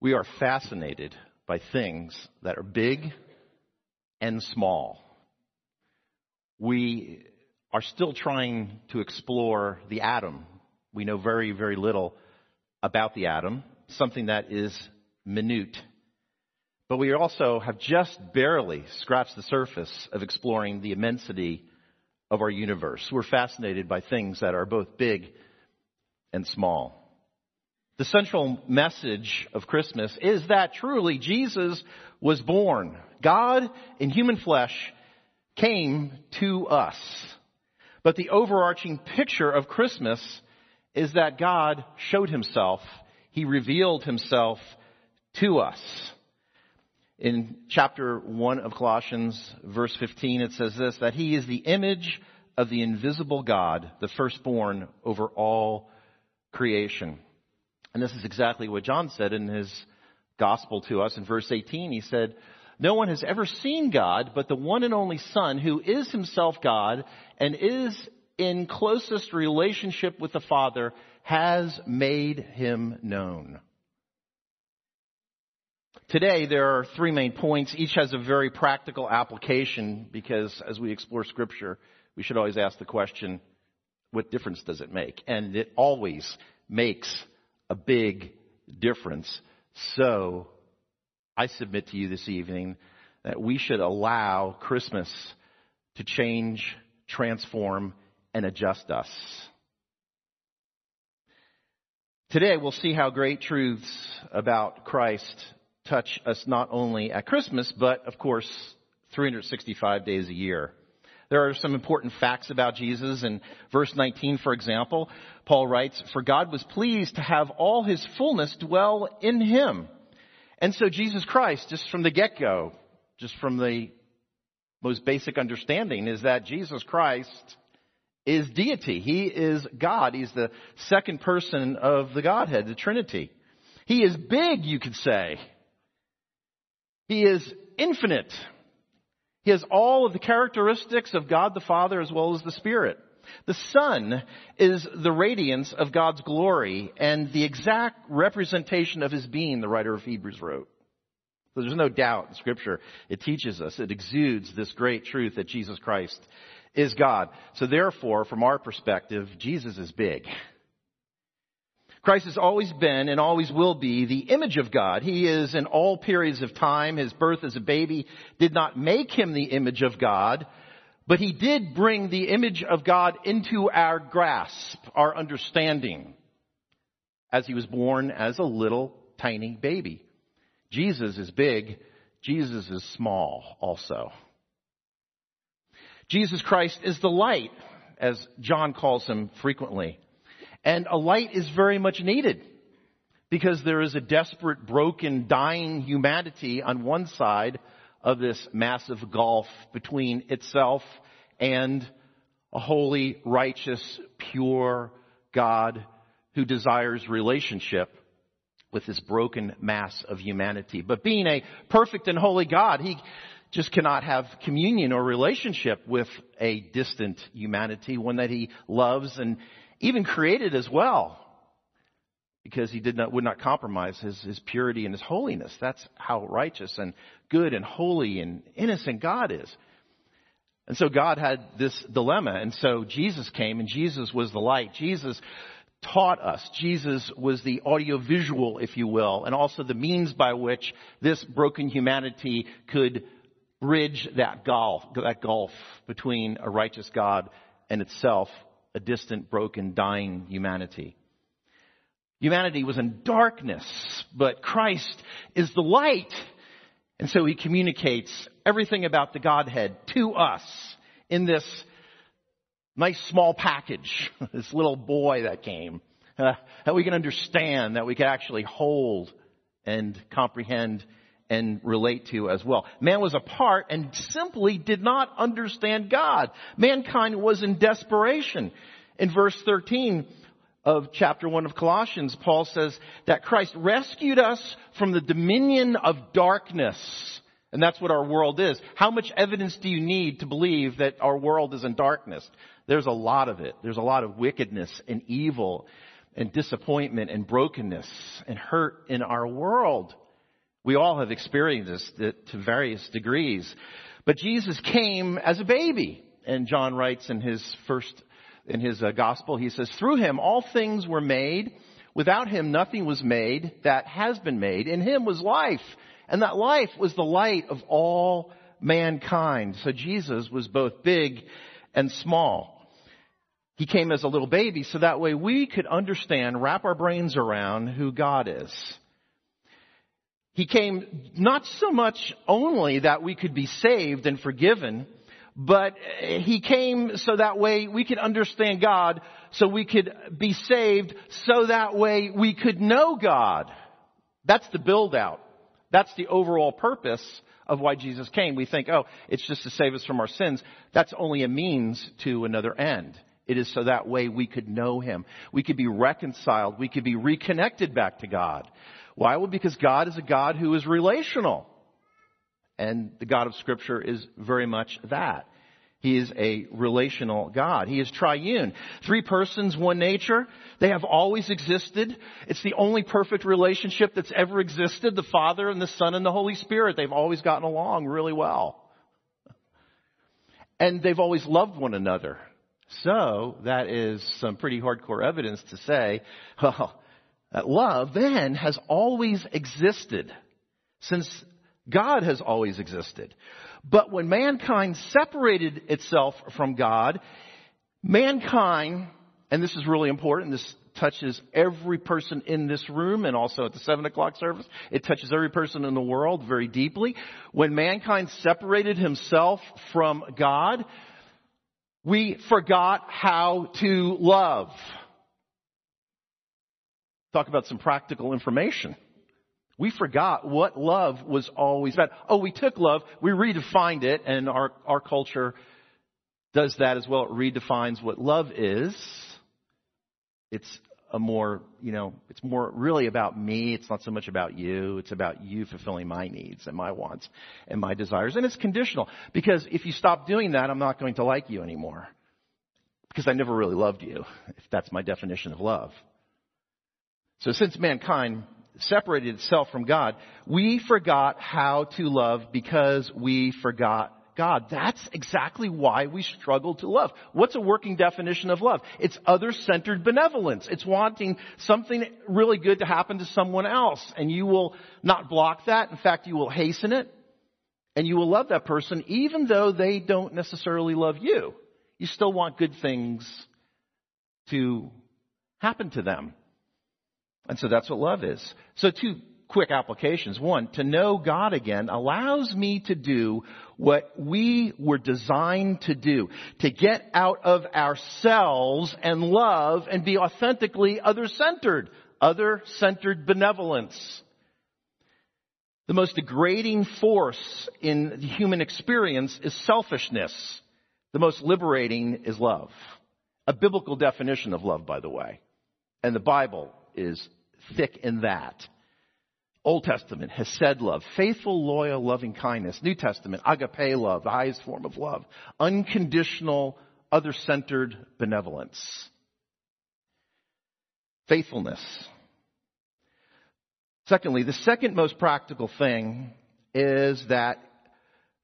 We are fascinated by things that are big and small. We are still trying to explore the atom. We know very, very little about the atom, something that is minute. But we also have just barely scratched the surface of exploring the immensity of our universe. We're fascinated by things that are both big and small. The central message of Christmas is that truly Jesus was born. God in human flesh came to us. But the overarching picture of Christmas is that God showed himself. He revealed himself to us. In chapter 1 of Colossians, verse 15, it says this, that he is the image of the invisible God, the firstborn over all creation. And this is exactly what John said in his gospel to us in verse 18. He said, no one has ever seen God, but the one and only Son, who is himself God and is in closest relationship with the Father, has made him known. Today, there are three main points. Each has a very practical application because as we explore Scripture, we should always ask the question, what difference does it make? And it always makes a big difference. So, I submit to you this evening that we should allow Christmas to change, transform, and adjust us. Today we'll see how great truths about Christ touch us not only at Christmas, but of course 365 days a year. There are some important facts about Jesus. In verse 19, for example, Paul writes, For God was pleased to have all his fullness dwell in him and so Jesus Christ, just from the get-go, just from the most basic understanding, is that Jesus Christ is deity. He is God. He's the second person of the Godhead, the Trinity. He is big, you could say. He is infinite. He has all of the characteristics of God the Father as well as the Spirit. The Son is the radiance of God's glory and the exact representation of His being, the writer of Hebrews wrote. So there's no doubt in Scripture. It teaches us, it exudes this great truth that Jesus Christ is God. So therefore, from our perspective, Jesus is big. Christ has always been and always will be the image of God. He is in all periods of time. His birth as a baby did not make him the image of God, but he did bring the image of God into our grasp, our understanding, as he was born as a little tiny baby. Jesus is big. Jesus is small also. Jesus Christ is the light, as John calls him frequently. And a light is very much needed because there is a desperate, broken, dying humanity on one side of this massive gulf between itself and a holy, righteous, pure God who desires relationship with this broken mass of humanity. But being a perfect and holy God, He just cannot have communion or relationship with a distant humanity, one that He loves and even created as well because he did not, would not compromise his, his purity and his holiness. That's how righteous and good and holy and innocent God is. And so God had this dilemma. And so Jesus came and Jesus was the light. Jesus taught us. Jesus was the audiovisual, if you will, and also the means by which this broken humanity could bridge that gulf, that gulf between a righteous God and itself, a distant, broken, dying humanity. Humanity was in darkness, but Christ is the light. And so he communicates everything about the Godhead to us in this nice small package, this little boy that came, uh, that we can understand, that we can actually hold and comprehend and relate to as well. Man was apart and simply did not understand God. Mankind was in desperation. In verse 13, of chapter 1 of Colossians, Paul says that Christ rescued us from the dominion of darkness. And that's what our world is. How much evidence do you need to believe that our world is in darkness? There's a lot of it. There's a lot of wickedness and evil. and disappointment and brokenness and hurt in our world. We all have experienced this to various degrees. But Jesus came as a baby. And John writes in his first, in his uh, gospel, he says, through him all things were made. Without him nothing was made that has been made. In him was life. And that life was the light of all mankind. So Jesus was both big and small. He came as a little baby so that way we could understand, wrap our brains around who God is. He came not so much only that we could be saved and forgiven, but He came so that way we could understand God, so we could be saved, so that way we could know God. That's the build out. That's the overall purpose of why Jesus came. We think, oh, it's just to save us from our sins. That's only a means to another end. It is so that way we could know Him. We could be reconciled. We could be reconnected back to God. Why? Well, because God is a God who is relational. And the God of Scripture is very much that. He is a relational God. He is triune. Three persons, one nature. They have always existed. It's the only perfect relationship that's ever existed. The Father and the Son and the Holy Spirit. They've always gotten along really well. And they've always loved one another. So, that is some pretty hardcore evidence to say, well, that love then has always existed. Since God has always existed. But when mankind separated itself from God, mankind, and this is really important, this touches every person in this room and also at the seven o'clock service. It touches every person in the world very deeply. When mankind separated himself from God, we forgot how to love. Talk about some practical information. We forgot what love was always about. Oh, we took love, we redefined it, and our, our culture does that as well. It redefines what love is. It's a more, you know, it's more really about me. It's not so much about you. It's about you fulfilling my needs and my wants and my desires. And it's conditional because if you stop doing that, I'm not going to like you anymore because I never really loved you, if that's my definition of love. So since mankind separated itself from God, we forgot how to love because we forgot God. That's exactly why we struggle to love. What's a working definition of love? It's other-centered benevolence. It's wanting something really good to happen to someone else. And you will not block that. In fact, you will hasten it. And you will love that person even though they don't necessarily love you. You still want good things to happen to them. And so that's what love is. So two quick applications. One, to know God again allows me to do what we were designed to do. To get out of ourselves and love and be authentically other-centered. Other-centered benevolence. The most degrading force in the human experience is selfishness. The most liberating is love. A biblical definition of love, by the way. And the Bible is thick in that. Old Testament, Hesed love, faithful, loyal, loving kindness. New Testament, agape love, the highest form of love. Unconditional, other-centered benevolence. Faithfulness. Secondly, the second most practical thing is that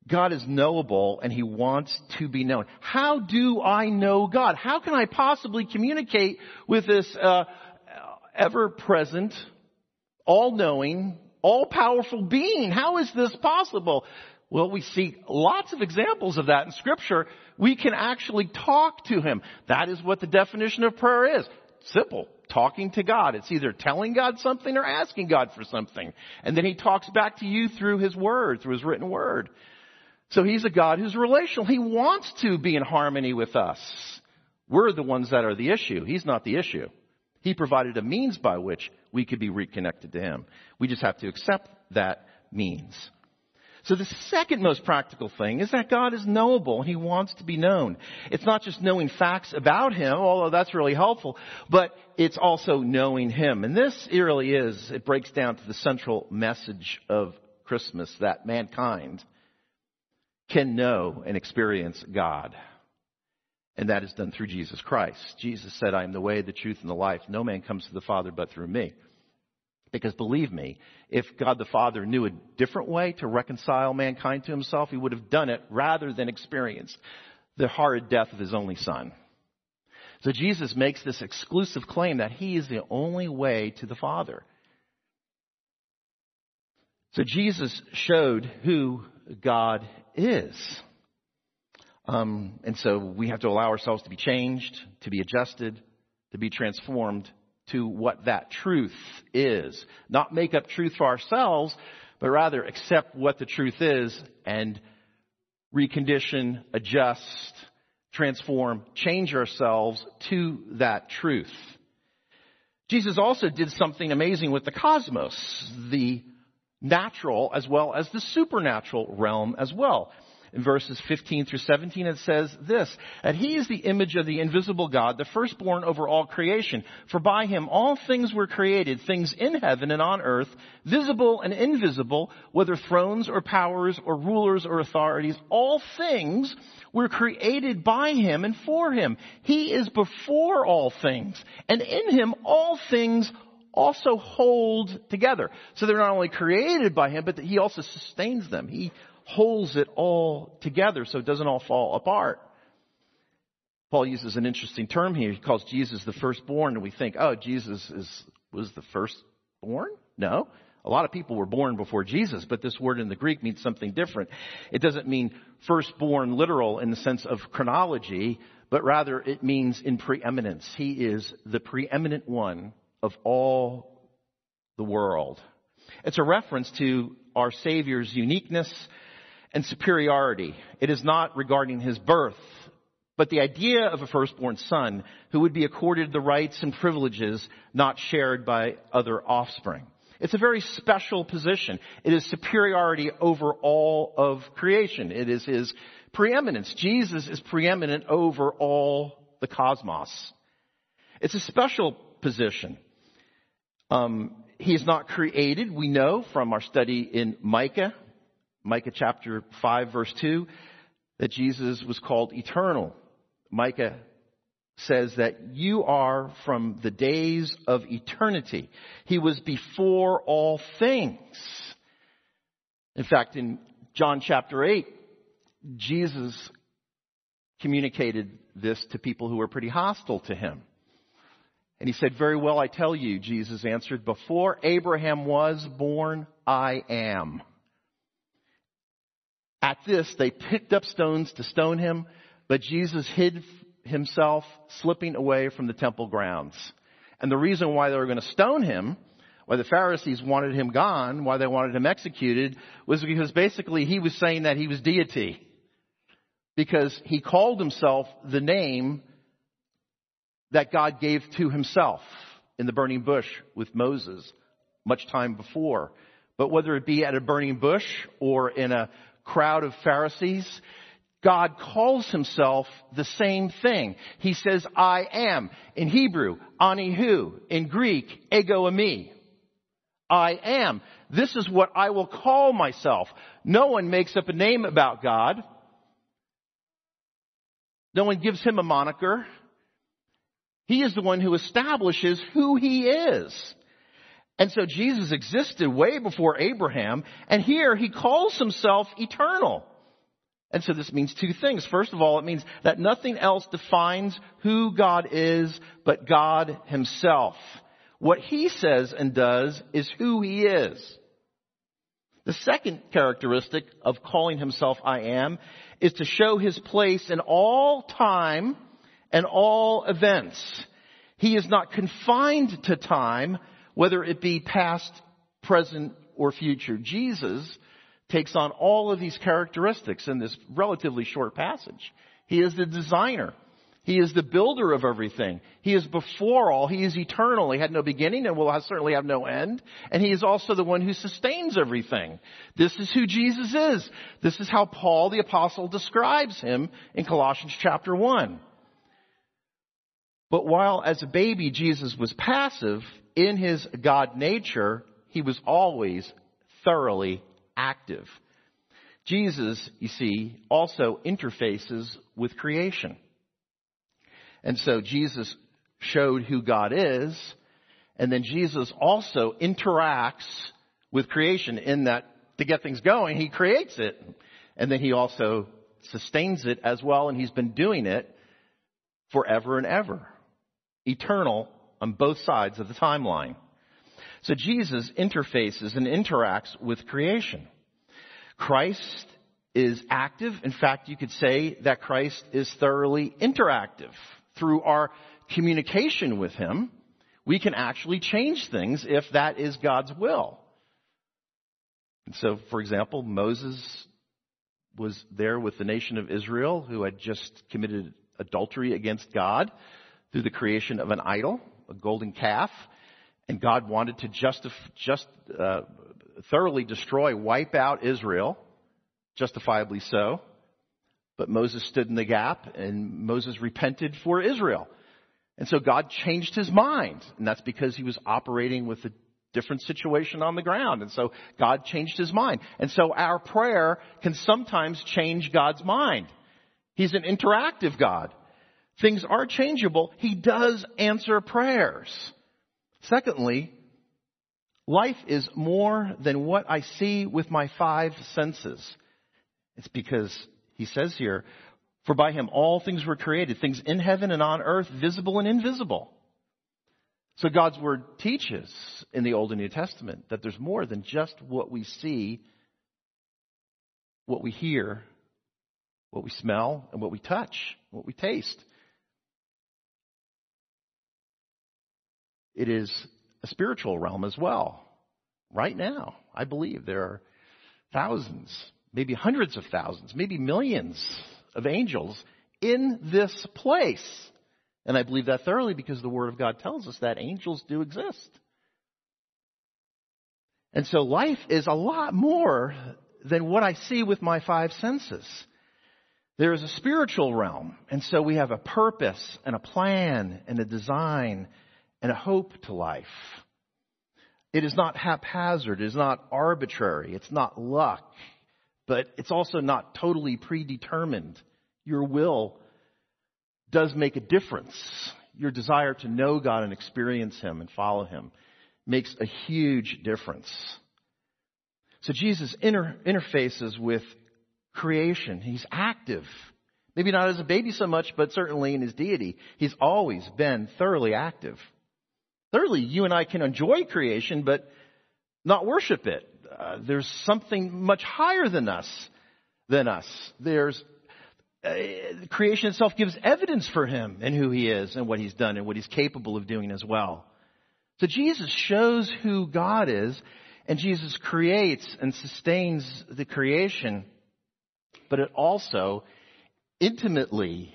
God is knowable and He wants to be known. How do I know God? How can I possibly communicate with this uh, ever present, all knowing, all powerful being. How is this possible? Well, we see lots of examples of that in scripture. We can actually talk to him. That is what the definition of prayer is. Simple. Talking to God. It's either telling God something or asking God for something. And then he talks back to you through his word, through his written word. So he's a God who's relational. He wants to be in harmony with us. We're the ones that are the issue. He's not the issue. He provided a means by which we could be reconnected to Him. We just have to accept that means. So the second most practical thing is that God is knowable and He wants to be known. It's not just knowing facts about Him, although that's really helpful, but it's also knowing Him. And this really is, it breaks down to the central message of Christmas that mankind can know and experience God. And that is done through Jesus Christ. Jesus said, I am the way, the truth, and the life. No man comes to the Father but through me. Because believe me, if God the Father knew a different way to reconcile mankind to himself, he would have done it rather than experience the horrid death of his only son. So Jesus makes this exclusive claim that he is the only way to the Father. So Jesus showed who God is. Um, and so we have to allow ourselves to be changed, to be adjusted, to be transformed to what that truth is. Not make up truth for ourselves, but rather accept what the truth is and recondition, adjust, transform, change ourselves to that truth. Jesus also did something amazing with the cosmos, the natural as well as the supernatural realm as well in verses 15 through 17, it says this, that he is the image of the invisible God, the firstborn over all creation. For by him all things were created, things in heaven and on earth, visible and invisible, whether thrones or powers or rulers or authorities, all things were created by him and for him. He is before all things, and in him all things also hold together. So they're not only created by him, but he also sustains them. He holds it all together so it doesn't all fall apart. Paul uses an interesting term here. He calls Jesus the firstborn, and we think, oh, Jesus is, was the firstborn? No. A lot of people were born before Jesus, but this word in the Greek means something different. It doesn't mean firstborn literal in the sense of chronology, but rather it means in preeminence. He is the preeminent one of all the world. It's a reference to our Savior's uniqueness and superiority. It is not regarding his birth, but the idea of a firstborn son who would be accorded the rights and privileges not shared by other offspring. It's a very special position. It is superiority over all of creation. It is his preeminence. Jesus is preeminent over all the cosmos. It's a special position. Um, he is not created. We know from our study in Micah Micah chapter 5 verse 2 that Jesus was called eternal. Micah says that you are from the days of eternity. He was before all things. In fact, in John chapter 8, Jesus communicated this to people who were pretty hostile to him. And he said, Very well, I tell you, Jesus answered, before Abraham was born, I am. At this, they picked up stones to stone him, but Jesus hid himself, slipping away from the temple grounds. And the reason why they were going to stone him, why the Pharisees wanted him gone, why they wanted him executed, was because basically he was saying that he was deity. Because he called himself the name that God gave to himself in the burning bush with Moses much time before. But whether it be at a burning bush or in a crowd of Pharisees, God calls himself the same thing. He says, I am. In Hebrew, anihu. In Greek, ego eimi. I am. This is what I will call myself. No one makes up a name about God. No one gives him a moniker. He is the one who establishes who he is. And so Jesus existed way before Abraham, and here he calls himself eternal. And so this means two things. First of all, it means that nothing else defines who God is but God himself. What he says and does is who he is. The second characteristic of calling himself I am is to show his place in all time and all events. He is not confined to time, whether it be past, present, or future. Jesus takes on all of these characteristics in this relatively short passage. He is the designer. He is the builder of everything. He is before all. He is eternal. He had no beginning and will certainly have no end. And he is also the one who sustains everything. This is who Jesus is. This is how Paul the apostle describes him in Colossians chapter 1. But while as a baby Jesus was passive, in his God nature, he was always thoroughly active. Jesus, you see, also interfaces with creation. And so Jesus showed who God is, and then Jesus also interacts with creation in that to get things going, he creates it, and then he also sustains it as well, and he's been doing it forever and ever. Eternal on both sides of the timeline. So Jesus interfaces and interacts with creation. Christ is active. In fact, you could say that Christ is thoroughly interactive. Through our communication with Him, we can actually change things if that is God's will. And so, for example, Moses was there with the nation of Israel who had just committed adultery against God through the creation of an idol, a golden calf, and God wanted to just, just uh, thoroughly destroy, wipe out Israel, justifiably so. But Moses stood in the gap, and Moses repented for Israel. And so God changed his mind, and that's because he was operating with a different situation on the ground. And so God changed his mind. And so our prayer can sometimes change God's mind. He's an interactive God. Things are changeable. He does answer prayers. Secondly, life is more than what I see with my five senses. It's because he says here, for by him all things were created, things in heaven and on earth, visible and invisible. So God's word teaches in the Old and New Testament that there's more than just what we see, what we hear, what we smell, and what we touch, what we taste. It is a spiritual realm as well. Right now, I believe there are thousands, maybe hundreds of thousands, maybe millions of angels in this place. And I believe that thoroughly because the Word of God tells us that angels do exist. And so life is a lot more than what I see with my five senses. There is a spiritual realm. And so we have a purpose and a plan and a design and a hope to life. It is not haphazard. It is not arbitrary. It's not luck. But it's also not totally predetermined. Your will does make a difference. Your desire to know God and experience Him and follow Him makes a huge difference. So Jesus inter- interfaces with creation. He's active. Maybe not as a baby so much, but certainly in his deity. He's always been thoroughly active. Thirdly, you and I can enjoy creation, but not worship it. Uh, there's something much higher than us, than us. There's uh, creation itself gives evidence for him and who he is and what he's done and what he's capable of doing as well. So Jesus shows who God is, and Jesus creates and sustains the creation, but it also intimately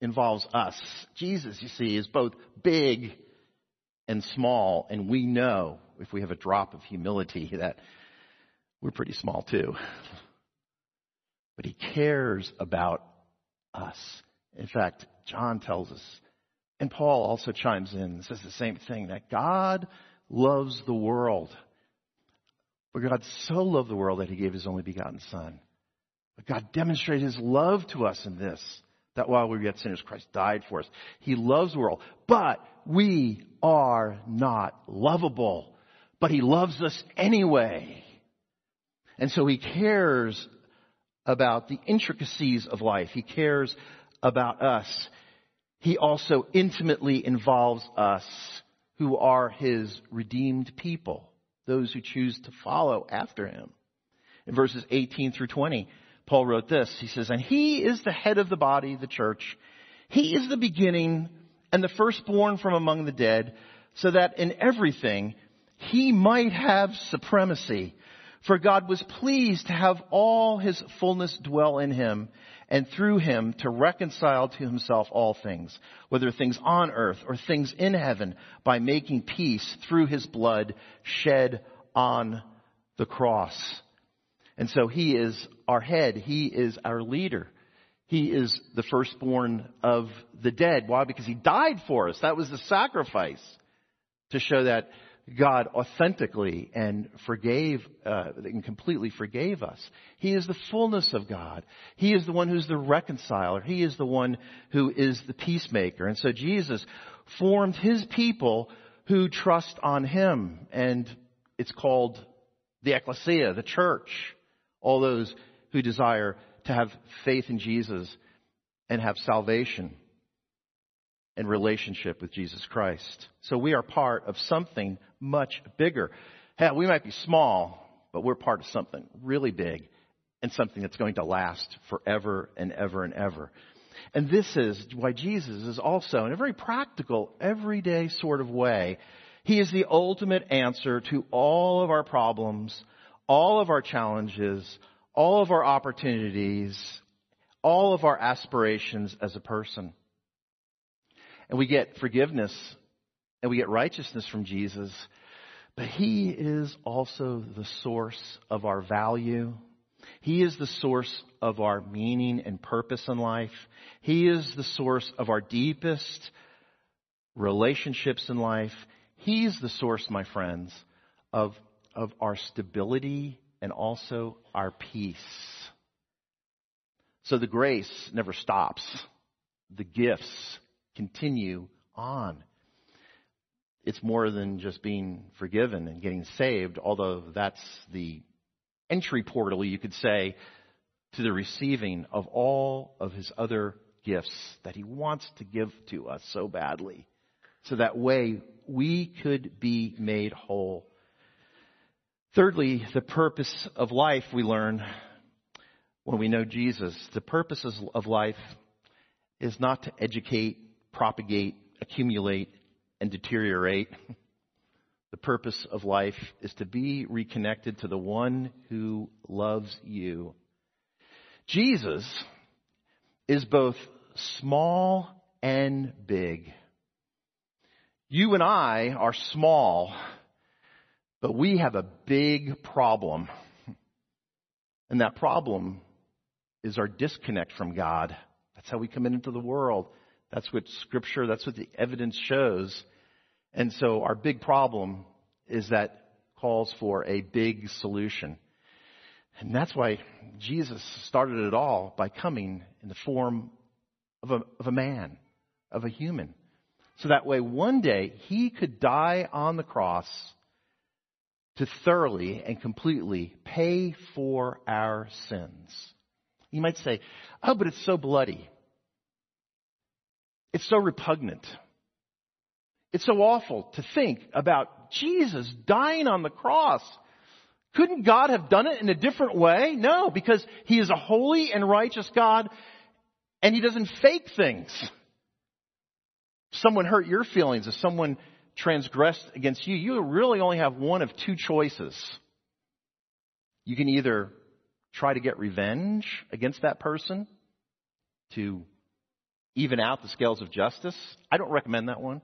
involves us. Jesus, you see, is both big and small, and we know if we have a drop of humility that we're pretty small too. But he cares about us. In fact, John tells us, and Paul also chimes in and says the same thing, that God loves the world. But God so loved the world that he gave his only begotten Son. But God demonstrated his love to us in this, that while we were yet sinners, Christ died for us. He loves the world. But we are not lovable, but He loves us anyway. And so He cares about the intricacies of life. He cares about us. He also intimately involves us who are His redeemed people, those who choose to follow after Him. In verses 18 through 20, Paul wrote this. He says, And He is the head of the body, the church. He is the beginning and the firstborn from among the dead, so that in everything he might have supremacy. For God was pleased to have all his fullness dwell in him, and through him to reconcile to himself all things, whether things on earth or things in heaven, by making peace through his blood shed on the cross. And so he is our head. He is our leader. He is the firstborn of the dead. Why? Because he died for us. That was the sacrifice to show that God authentically and forgave, uh, and completely forgave us. He is the fullness of God. He is the one who's the reconciler. He is the one who is the peacemaker. And so Jesus formed His people who trust on Him. And it's called the ecclesia, the church. All those who desire to have faith in Jesus and have salvation and relationship with Jesus Christ. So we are part of something much bigger. Hell, we might be small, but we're part of something really big and something that's going to last forever and ever and ever. And this is why Jesus is also, in a very practical, everyday sort of way, he is the ultimate answer to all of our problems, all of our challenges, all of our opportunities, all of our aspirations as a person. And we get forgiveness and we get righteousness from Jesus. But He is also the source of our value. He is the source of our meaning and purpose in life. He is the source of our deepest relationships in life. He's the source, my friends, of, of our stability and also our peace. So the grace never stops. The gifts continue on. It's more than just being forgiven and getting saved, although that's the entry portal, you could say, to the receiving of all of his other gifts that he wants to give to us so badly. So that way we could be made whole. Thirdly, the purpose of life we learn when we know Jesus. The purpose of life is not to educate propagate, accumulate, and deteriorate. The purpose of life is to be reconnected to the one who loves you. Jesus is both small and big. You and I are small, but we have a big problem. And that problem is our disconnect from God. That's how we come into the world. That's what scripture, that's what the evidence shows. And so our big problem is that calls for a big solution. And that's why Jesus started it all by coming in the form of a, of a man, of a human. So that way one day he could die on the cross to thoroughly and completely pay for our sins. You might say, oh, but it's so bloody. It's so repugnant. It's so awful to think about Jesus dying on the cross. Couldn't God have done it in a different way? No, because He is a holy and righteous God and He doesn't fake things. Someone hurt your feelings, if someone transgressed against you, you really only have one of two choices. You can either try to get revenge against that person, to even out the scales of justice. I don't recommend that one.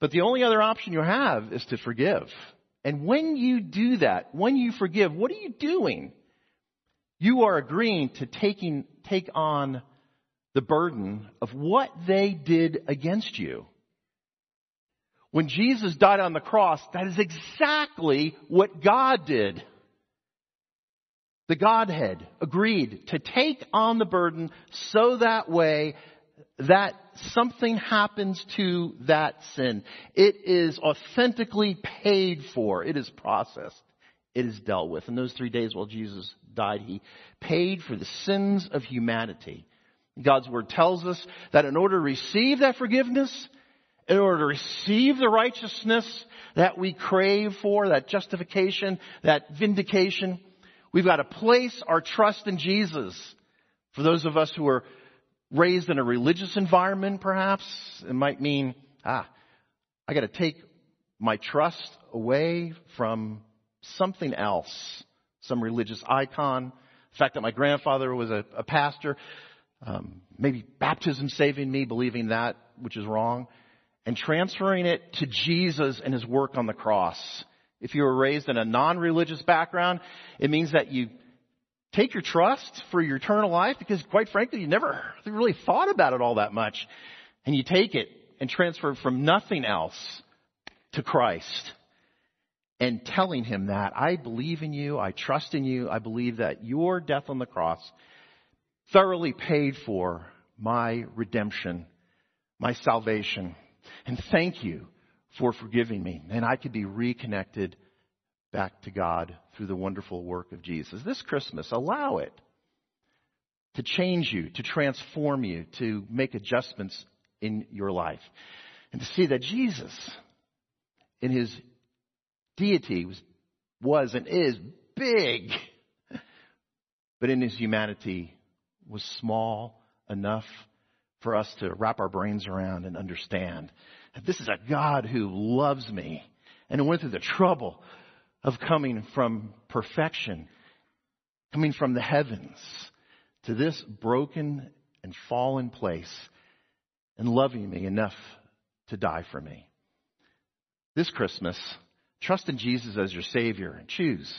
But the only other option you have is to forgive. And when you do that, when you forgive, what are you doing? You are agreeing to taking, take on the burden of what they did against you. When Jesus died on the cross, that is exactly what God did the Godhead agreed to take on the burden so that way that something happens to that sin. It is authentically paid for. It is processed. It is dealt with. In those three days while Jesus died, He paid for the sins of humanity. God's Word tells us that in order to receive that forgiveness, in order to receive the righteousness that we crave for, that justification, that vindication, We've got to place our trust in Jesus. For those of us who are raised in a religious environment, perhaps, it might mean, ah, I got to take my trust away from something else, some religious icon. The fact that my grandfather was a, a pastor, um, maybe baptism saving me, believing that, which is wrong, and transferring it to Jesus and his work on the cross. If you were raised in a non-religious background, it means that you take your trust for your eternal life because quite frankly, you never really thought about it all that much. And you take it and transfer it from nothing else to Christ and telling him that I believe in you, I trust in you, I believe that your death on the cross thoroughly paid for my redemption, my salvation. And thank you for forgiving me. And I could be reconnected back to God through the wonderful work of Jesus. This Christmas, allow it to change you, to transform you, to make adjustments in your life. And to see that Jesus, in his deity, was, was and is big, but in his humanity was small enough for us to wrap our brains around and understand that this is a God who loves me and went through the trouble of coming from perfection, coming from the heavens to this broken and fallen place and loving me enough to die for me. This Christmas, trust in Jesus as your Savior and choose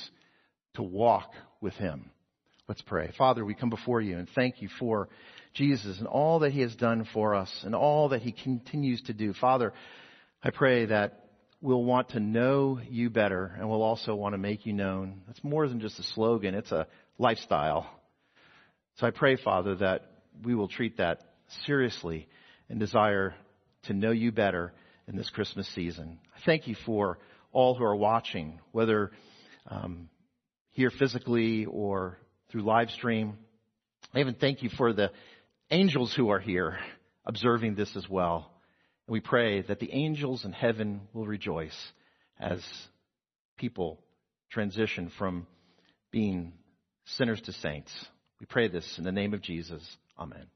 to walk with Him. Let's pray. Father, we come before you and thank you for Jesus and all that He has done for us and all that He continues to do. Father, I pray that we'll want to know you better and we'll also want to make you known. It's more than just a slogan, it's a lifestyle. So I pray, Father, that we will treat that seriously and desire to know you better in this Christmas season. I thank you for all who are watching, whether um, here physically or through live stream. I even thank you for the angels who are here observing this as well. And we pray that the angels in heaven will rejoice as people transition from being sinners to saints. We pray this in the name of Jesus. Amen.